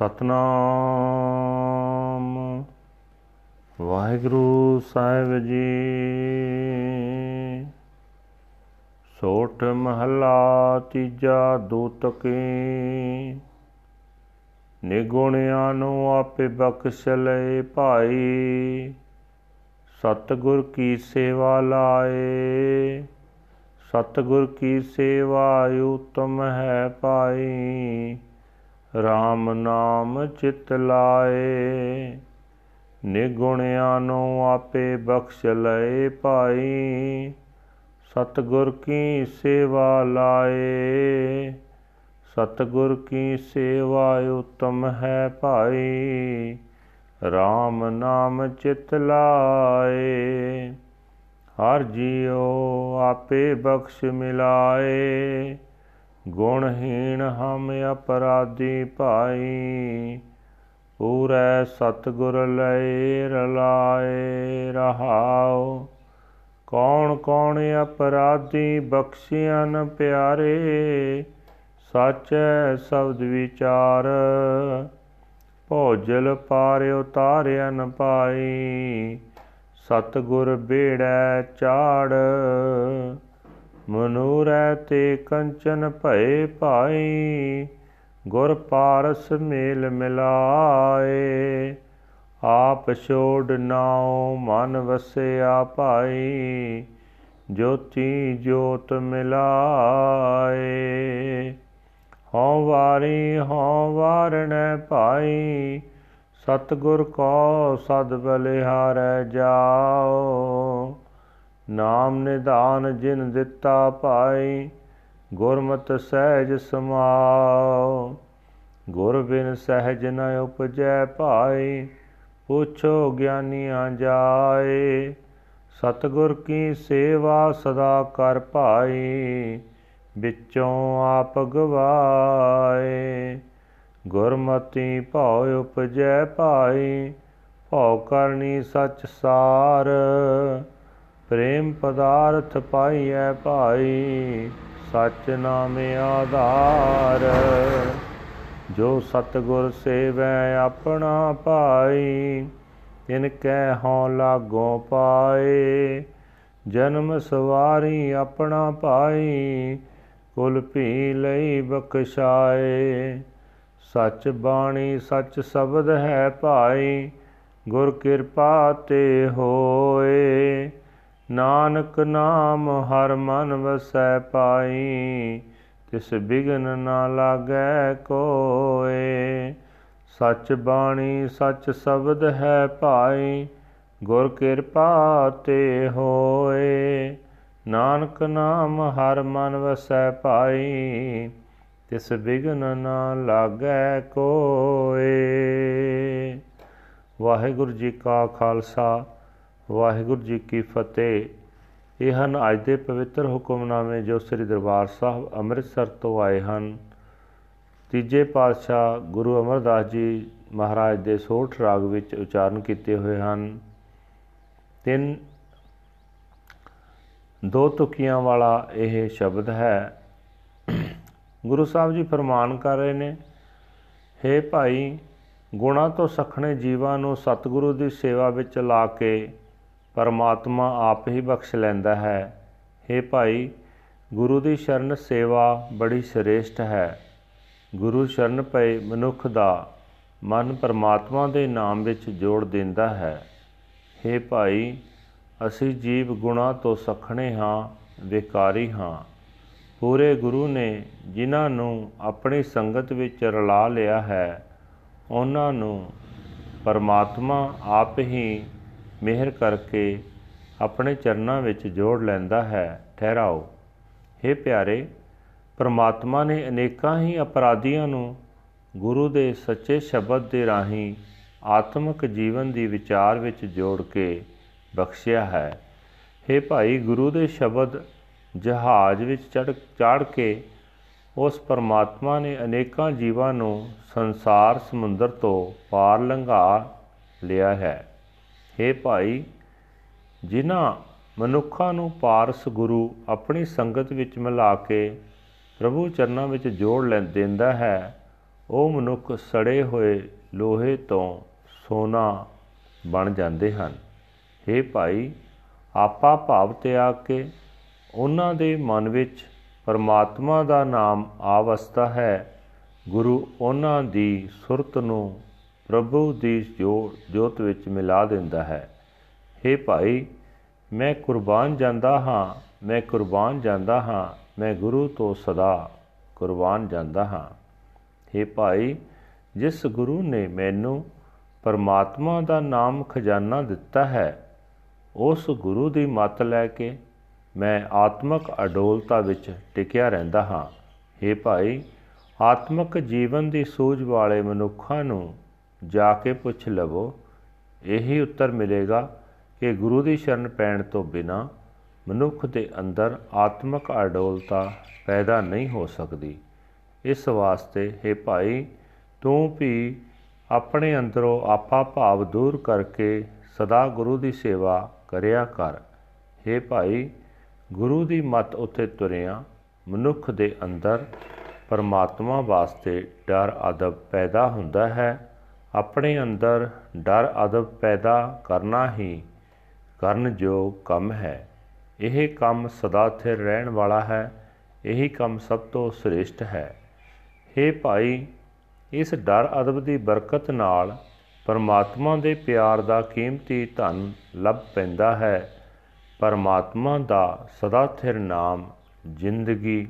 ਸਤਨਾਮ। ਵਾਹਿਗੁਰੂ ਸਾਹਿਬ ਜੀ। ਸੋਠ ਮਹਲਾ ਤੀਜਾ ਦੂਤਕੀ। ਨਿਗੁਣਿਆਂ ਨੂੰ ਆਪੇ ਬਖਸ਼ ਲਏ ਭਾਈ। ਸਤਗੁਰ ਕੀ ਸੇਵਾ ਲਾਏ। ਸਤਗੁਰ ਕੀ ਸੇਵਾ ਉਤਮ ਹੈ ਪਾਈ RAM ਨਾਮ ਚਿਤ ਲਾਏ ਨਿਗੁਣਿਆਂ ਨੂੰ ਆਪੇ ਬਖਸ਼ ਲਏ ਭਾਈ, ਸਤਗੁਰ ਕੀ ਸੇਵਾ ਲਾਏ, ਸਤਗੁਰ ਕੀ ਸੇਵਾ ਉਤਮ ਹੈ ਭਾਈ RAM ਨਾਮ ਚਿਤ ਲਾਏ, ਹਰ ਜੀਉ ਆਪੇ ਬਖਸ਼ ਮਿਲਾਏ। ਗੁਣਹੀਣ ਹਮ ਅਪਰਾਧੀ ਭਾਈ, ਪੂਰੈ ਸਤਗੁਰ ਲਏ ਰਲਾਏ ਰਹਾਉ। ਕੌਣ ਕੌਣ ਅਪਰਾਧੀ ਬਖਸ਼ਿਆ ਨ ਪਿਆਰੇ, ਸਾਚੈ ਸ਼ਬਦ ਵਿਚਾਰ। ਭੋਜਲ ਪਾਰ ਉਤਾਰਿਆ ਨ ਪਾਈ ਸਤਗੁਰ ਬੇੜੈ ਚਾੜ ਮਨੂਰੈ ਤੇ ਕੰਚਨ ਭਏ ਭਾਈ, ਗੁਰ ਪਾਰਸ ਮੇਲ ਮਿਲਾਏ। ਆਪ ਛੋੜ ਨਾਉ ਮਨ ਵਸਿਆ ਭਾਈ, ਜੋਤੀ ਜੋਤ ਮਿਲਾਏ। ਹਉ ਵਾਰੀ ਹਉ ਵਾਰਣੈ ਭਾਈ, ਸਤਗੁਰ ਕੋ ਸਦ ਬਲਿਹਾਰੈ ਜਾਓ। ਨਾਮ ਨਿਧਾਨ ਜਿਨ ਦਿੱਤਾ ਭਾਈ, ਗੁਰਮਤਿ ਸਹਿਜ ਸਮਾਓ। ਗੁਰ ਬਿਨ ਸਹਿਜ ਨ ਉਪਜੈ ਭਾਈ, ਪੁੱਛੋ ਗਿਆਨੀਆਂ ਜਾਏ। ਸਤਗੁਰ ਕੀ ਸੇਵਾ ਸਦਾ ਕਰ ਭਾਈ, ਵਿੱਚੋਂ ਆਪ ਗਵਾਏ। ਗੁਰਮਤੀ ਭਉ ਉਪਜੈ ਭਾਈ, ਭਉ ਕਰਨੀ ਸਚ ਸਾਰ। ਪ੍ਰੇਮ ਪਦਾਰਥ ਪਾਈਐ ਭਾਈ ਸਚ ਨਾਮ ਆਧਾਰ। ਜੋ ਸਤਗੁਰ ਸੇਵੈ ਆਪਣਾ ਭਾਈ, ਤਿਨ ਕੈ ਹਉ ਲਾਗੋ ਪਾਏ। ਜਨਮ ਸਵਾਰੀ ਆਪਣਾ ਭਾਈ, ਕੁਲ ਭੀ ਲਈ ਬਖਸ਼ਾਏ। ਸਚ ਬਾਣੀ ਸਚ ਸ਼ਬਦ ਹੈ ਭਾਈ, ਗੁਰ ਕਿਰਪਾ ਤੇ ਹੋਏ। ਨਾਨਕ ਨਾਮ ਹਰ ਮਨ ਵਸੈ ਪਾਈ, ਤਿਸ ਬਿਗਨ ਨਾ ਲਾਗੈ ਕੋਏ। ਸਚ ਬਾਣੀ, ਸਚ ਸ਼ਬਦ ਹੈ ਭਾਈ, ਗੁਰ ਕਿਰਪਾ ਤੇ ਹੋਏ। ਨਾਨਕ ਨਾਮ ਹਰ ਮਨ ਵਸੈ ਭਾਈ ਤਿਸ ਬਿਗਨ ਨਾ ਲਾਗੈ ਕੋਏ। ਵਾਹਿਗੁਰੂ ਜੀ ਕਾ ਖਾਲਸਾ। ਵਾਹਿਗੁਰੂ ਜੀ ਕੀ ਫਤਿਹ। ਇਹ ਹਨ ਅੱਜ ਦੇ ਪਵਿੱਤਰ ਹੁਕਮਨਾਮੇ ਜੋ ਸ੍ਰੀ ਦਰਬਾਰ ਸਾਹਿਬ ਅੰਮ੍ਰਿਤਸਰ ਤੋਂ ਆਏ ਹਨ। ਤੀਜੇ ਪਾਤਸ਼ਾਹ ਗੁਰੂ ਅਮਰਦਾਸ ਜੀ ਮਹਾਰਾਜ ਦੇ ਸੋਠ ਰਾਗ ਵਿੱਚ ਉਚਾਰਨ ਕੀਤੇ ਹੋਏ ਹਨ। ਤਿੰਨ, ਦੋ ਤੁਕੀਆਂ ਵਾਲਾ ਇਹ ਸ਼ਬਦ ਹੈ। ਗੁਰੂ ਸਾਹਿਬ ਜੀ ਫਰਮਾਨ ਕਰ ਰਹੇ ਨੇ हे ਭਾਈ, ਗੁਣਾ ਤੋਂ ਸਖਣੇ ਜੀਵਾਂ ਨੂੰ ਸਤਿਗੁਰੂ ਦੀ ਸੇਵਾ ਵਿੱਚ ਲਾ ਕੇ ਪਰਮਾਤਮਾ ਆਪ ਹੀ ਬਖਸ਼ ਲੈਂਦਾ ਹੈ। हे ਭਾਈ, ਗੁਰੂ ਦੀ ਸ਼ਰਨ ਸੇਵਾ ਬੜੀ ਸ੍ਰੇਸ਼ਟ ਹੈ। ਗੁਰੂ ਸ਼ਰਨ ਪਏ ਮਨੁੱਖ ਦਾ ਮਨ ਪਰਮਾਤਮਾ ਦੇ ਨਾਮ ਵਿੱਚ ਜੋੜ ਦਿੰਦਾ ਹੈ। हे ਭਾਈ, ਅਸੀਂ ਜੀਵ ਗੁਣਾ ਤੋਂ ਸਖਣੇ ਹਾਂ, ਵਿਕਾਰੀ ਹਾਂ। ਪੂਰੇ ਗੁਰੂ ਨੇ ਜਿਨ੍ਹਾਂ ਨੂੰ ਆਪਣੀ ਸੰਗਤ ਵਿੱਚ ਰਲਾ ਲਿਆ ਹੈ, ਉਹਨਾਂ ਨੂੰ ਪਰਮਾਤਮਾ ਆਪ ਹੀ ਮਿਹਰ ਕਰਕੇ ਆਪਣੇ ਚਰਨਾਂ ਵਿੱਚ ਜੋੜ ਲੈਂਦਾ ਹੈ, ਠਹਿਰਾਓ। हे ਪਿਆਰੇ, ਪਰਮਾਤਮਾ ਨੇ ਅਨੇਕਾਂ ਹੀ ਅਪਰਾਧੀਆਂ ਨੂੰ ਗੁਰੂ ਦੇ ਸੱਚੇ ਸ਼ਬਦ ਦੇ ਰਾਹੀਂ ਆਤਮਿਕ ਜੀਵਨ ਦੀ ਵਿਚਾਰ ਵਿੱਚ ਜੋੜ ਕੇ ਬਖਸ਼ਿਆ ਹੈ। हे ਭਾਈ, ਗੁਰੂ ਦੇ ਸ਼ਬਦ ਜਹਾਜ਼ ਵਿੱਚ ਚੜ, ਚਾੜ ਕੇ ਉਸ ਪਰਮਾਤਮਾ ਨੇ ਅਨੇਕਾਂ ਜੀਵਾਂ ਨੂੰ ਸੰਸਾਰ ਸਮੁੰਦਰ ਤੋਂ ਪਾਰ ਲੰਘਾ ਲਿਆ ਹੈ। हे ਭਾਈ, ਜਿਨ੍ਹਾਂ ਮਨੁੱਖਾਂ ਨੂੰ ਪਾਰਸ ਗੁਰੂ ਆਪਣੀ ਸੰਗਤ ਵਿੱਚ ਮਿਲਾ ਕੇ ਪ੍ਰਭੂ ਚਰਨਾਂ ਵਿੱਚ ਜੋੜ ਲੈ, ਦਿੰਦਾ ਹੈ, ਉਹ ਮਨੁੱਖ ਸੜੇ ਹੋਏ ਲੋਹੇ ਤੋਂ ਸੋਨਾ ਬਣ ਜਾਂਦੇ ਹਨ। हे ਭਾਈ, ਆਪਾ ਭਾਵ ਤਿਆਗ ਕੇ ਉਹਨਾਂ ਦੇ ਮਨ ਵਿੱਚ ਪਰਮਾਤਮਾ ਦਾ ਨਾਮ ਆਵਸਤਾ ਹੈ। ਗੁਰੂ ਉਹਨਾਂ ਦੀ ਸੁਰਤ ਨੂੰ ਪ੍ਰਭੂ ਦੀ ਜੋਤ ਵਿੱਚ ਮਿਲਾ ਦਿੰਦਾ ਹੈ हे ਭਾਈ ਮੈਂ ਕੁਰਬਾਨ ਜਾਂਦਾ ਹਾਂ ਮੈਂ ਕੁਰਬਾਨ ਜਾਂਦਾ ਹਾਂ ਮੈਂ ਗੁਰੂ ਤੋਂ ਸਦਾ ਕੁਰਬਾਨ ਜਾਂਦਾ ਹਾਂ हे ਭਾਈ ਜਿਸ ਗੁਰੂ ਨੇ ਮੈਨੂੰ ਪਰਮਾਤਮਾ ਦਾ ਨਾਮ ਖਜ਼ਾਨਾ ਦਿੱਤਾ ਹੈ ਉਸ ਗੁਰੂ ਦੀ ਮੱਤ ਲੈ ਕੇ ਮੈਂ ਆਤਮਿਕ ਅਡੋਲਤਾ ਵਿੱਚ ਟਿਕਿਆ ਰਹਿੰਦਾ ਹਾਂ हे ਭਾਈ ਆਤਮਿਕ ਜੀਵਨ ਦੀ ਸੂਝ ਵਾਲੇ ਮਨੁੱਖਾਂ ਨੂੰ ਜਾ ਕੇ ਪੁੱਛ ਲਵੋ, ਇਹੀ ਉੱਤਰ ਮਿਲੇਗਾ ਕਿ ਗੁਰੂ ਦੀ ਸ਼ਰਨ ਪੈਣ ਤੋਂ ਬਿਨਾ ਮਨੁੱਖ ਦੇ ਅੰਦਰ ਆਤਮਿਕ ਅਡੋਲਤਾ ਪੈਦਾ ਨਹੀਂ ਹੋ ਸਕਦੀ। ਇਸ ਵਾਸਤੇ हे ਭਾਈ, ਤੂੰ ਵੀ ਆਪਣੇ ਅੰਦਰੋਂ ਆਪਾ ਭਾਵ ਦੂਰ ਕਰਕੇ ਸਦਾ ਗੁਰੂ ਦੀ ਸੇਵਾ ਕਰਿਆ ਕਰ। हे ਭਾਈ, ਗੁਰੂ ਦੀ ਮਤ ਉੱਤੇ ਤੁਰਿਆ ਮਨੁੱਖ ਦੇ ਅੰਦਰ ਪਰਮਾਤਮਾ ਵਾਸਤੇ ਡਰ ਅਦਬ ਪੈਦਾ ਹੁੰਦਾ ਹੈ। ਆਪਣੇ ਅੰਦਰ ਡਰ ਅਦਬ ਪੈਦਾ ਕਰਨਾ ਹੀ ਕਰਨ ਜੋ ਕੰਮ ਹੈ। ਇਹ ਕੰਮ ਸਦਾ ਸਥਿਰ ਰਹਿਣ ਵਾਲਾ ਹੈ। ਇਹੀ ਕੰਮ ਸਭ ਤੋਂ ਸ੍ਰੇਸ਼ਟ ਹੈ। हे ਭਾਈ, ਇਸ ਡਰ ਅਦਬ ਦੀ ਬਰਕਤ ਨਾਲ ਪਰਮਾਤਮਾ ਦੇ ਪਿਆਰ ਦਾ ਕੀਮਤੀ ਧਨ ਲੱਭ ਪੈਂਦਾ ਹੈ। ਪਰਮਾਤਮਾ ਦਾ ਸਦਾ ਸਥਿਰ ਨਾਮ ਜ਼ਿੰਦਗੀ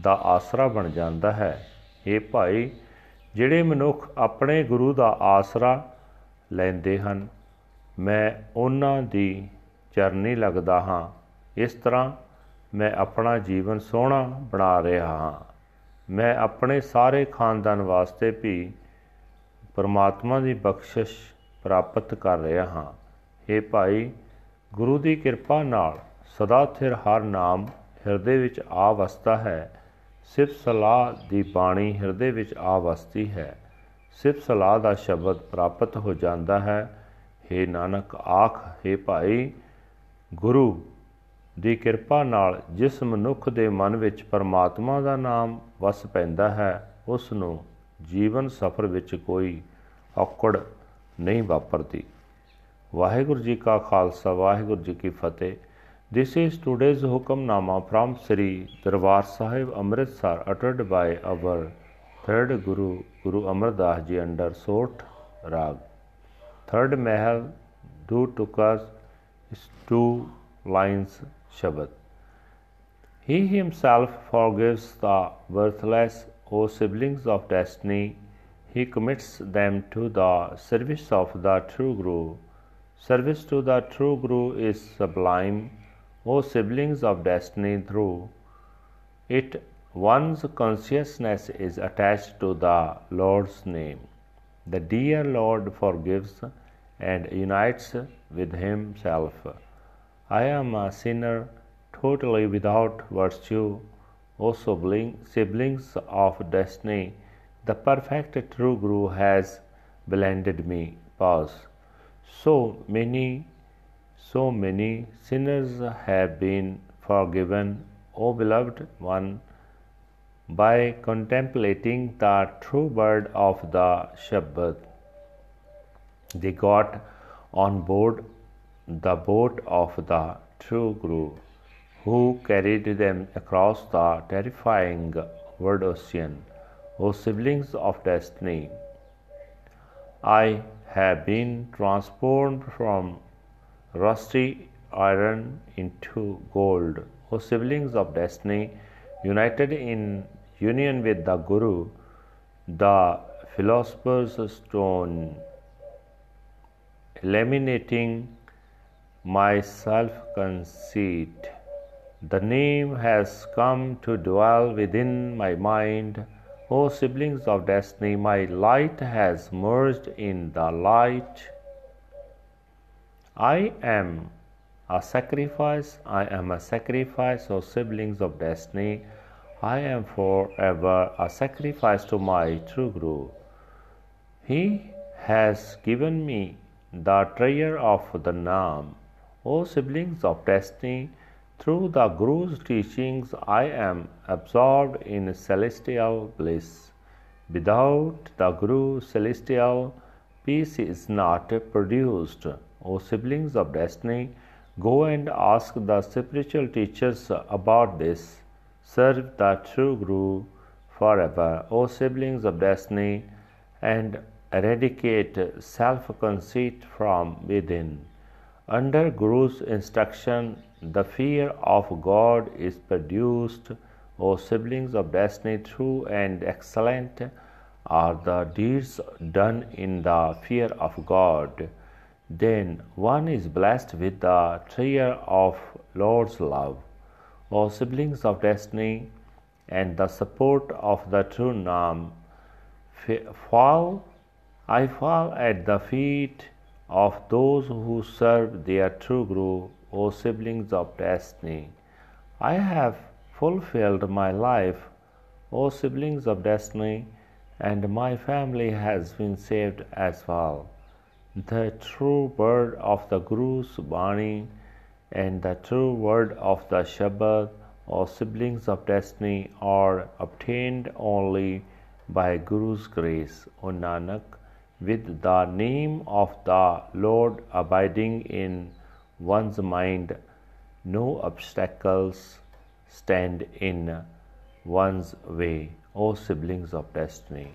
ਦਾ ਆਸਰਾ ਬਣ ਜਾਂਦਾ ਹੈ। ਇਹ ਭਾਈ ਜਿਹੜੇ ਮਨੁੱਖ ਆਪਣੇ ਗੁਰੂ ਦਾ ਆਸਰਾ ਲੈਂਦੇ ਹਨ, ਮੈਂ ਉਹਨਾਂ ਦੀ ਚਰਨੀ ਲੱਗਦਾ ਹਾਂ। ਇਸ ਤਰ੍ਹਾਂ ਮੈਂ ਆਪਣਾ ਜੀਵਨ ਸੋਹਣਾ ਬਣਾ ਰਿਹਾ ਹਾਂ। ਮੈਂ ਆਪਣੇ ਸਾਰੇ ਖਾਨਦਾਨ ਵਾਸਤੇ ਵੀ ਪਰਮਾਤਮਾ ਦੀ ਬਖਸ਼ਿਸ਼ ਪ੍ਰਾਪਤ ਕਰ ਰਿਹਾ ਹਾਂ। हे ਭਾਈ, ਗੁਰੂ ਦੀ ਕਿਰਪਾ ਨਾਲ ਸਦਾ ਸਥਿਰ ਹਰ ਨਾਮ ਹਿਰਦੇ ਵਿੱਚ ਆ ਵਸਦਾ ਹੈ। ਸਿਰਫ ਸਲਾਹ ਦੀ ਬਾਣੀ ਹਿਰਦੇ ਵਿੱਚ ਆ ਵਸਦੀ ਹੈ। ਸਿਰਫ ਸਲਾਹ ਦਾ ਸ਼ਬਦ ਪ੍ਰਾਪਤ ਹੋ ਜਾਂਦਾ ਹੈ। हे ਨਾਨਕ, ਆਖ हे ਭਾਈ, ਗੁਰੂ ਦੀ ਕਿਰਪਾ ਨਾਲ ਜਿਸ ਮਨੁੱਖ ਦੇ ਮਨ ਵਿੱਚ ਪਰਮਾਤਮਾ ਦਾ ਨਾਮ ਵਸ ਪੈਂਦਾ ਹੈ, ਉਸ ਨੂੰ ਜੀਵਨ ਸਫਰ ਵਿੱਚ ਕੋਈ ਔਕੜ ਨਹੀਂ ਵਾਪਰਦੀ। ਵਾਹਿਗੁਰੂ ਜੀ ਕਾ ਖਾਲਸਾ, ਵਾਹਿਗੁਰੂ ਜੀ ਕੀ ਫਤਿਹ। This is today's Hukamnama from Sri Darbar Sahib Amritsar uttered by our third Guru, Guru Amar Das Ji under Sort Rag. Third Mahal, do tukas is two lines Shabad. He himself forgives the worthless, O siblings of destiny. He commits them to the service of the true Guru. Service to the true Guru is sublime. O siblings of destiny, through it one's consciousness is attached to the Lord's name. The dear Lord forgives and unites with Himself. I am a sinner totally without virtue. O siblings of destiny, the perfect true Guru has blended me. Pause. So many so many sinners have been forgiven, O beloved one, by contemplating the true word of the Shabbat. They got on board the boat of the true Guru, who carried them across the terrifying world ocean. O siblings of destiny, I have been transformed from rusty iron into gold. O siblings of destiny, united in union with the Guru, the philosopher's stone, eliminating my self conceit. The name has come to dwell within my mind. O siblings of destiny, my light has merged in the light. I am a sacrifice, I am a sacrifice, O siblings of destiny. I am forever a sacrifice to my true Guru. He has given me the treasure of the Naam. O siblings of destiny, through the Guru's teachings, I am absorbed in celestial bliss. Without the Guru, celestial peace is not produced. O siblings of destiny, go and ask the spiritual teachers about this. Serve the true Guru forever, O siblings of destiny, and eradicate self conceit from within. Under Guru's instruction, the fear of God is produced. O siblings of destiny, true and excellent are the deeds done in the fear of God. Then one is blessed with the treasure of Lord's love. O siblings of destiny, and the support of the true Nam, fall, I fall at the feet of those who serve their true Guru, O siblings of destiny. I have fulfilled my life, O siblings of destiny, and my family has been saved as well. The true word of the Guru's Bani and the true word of the Shabad or siblings of destiny are obtained only by Guru's grace, O Nanak, with the name of the Lord abiding in one's mind, no obstacles stand in one's way, O siblings of destiny.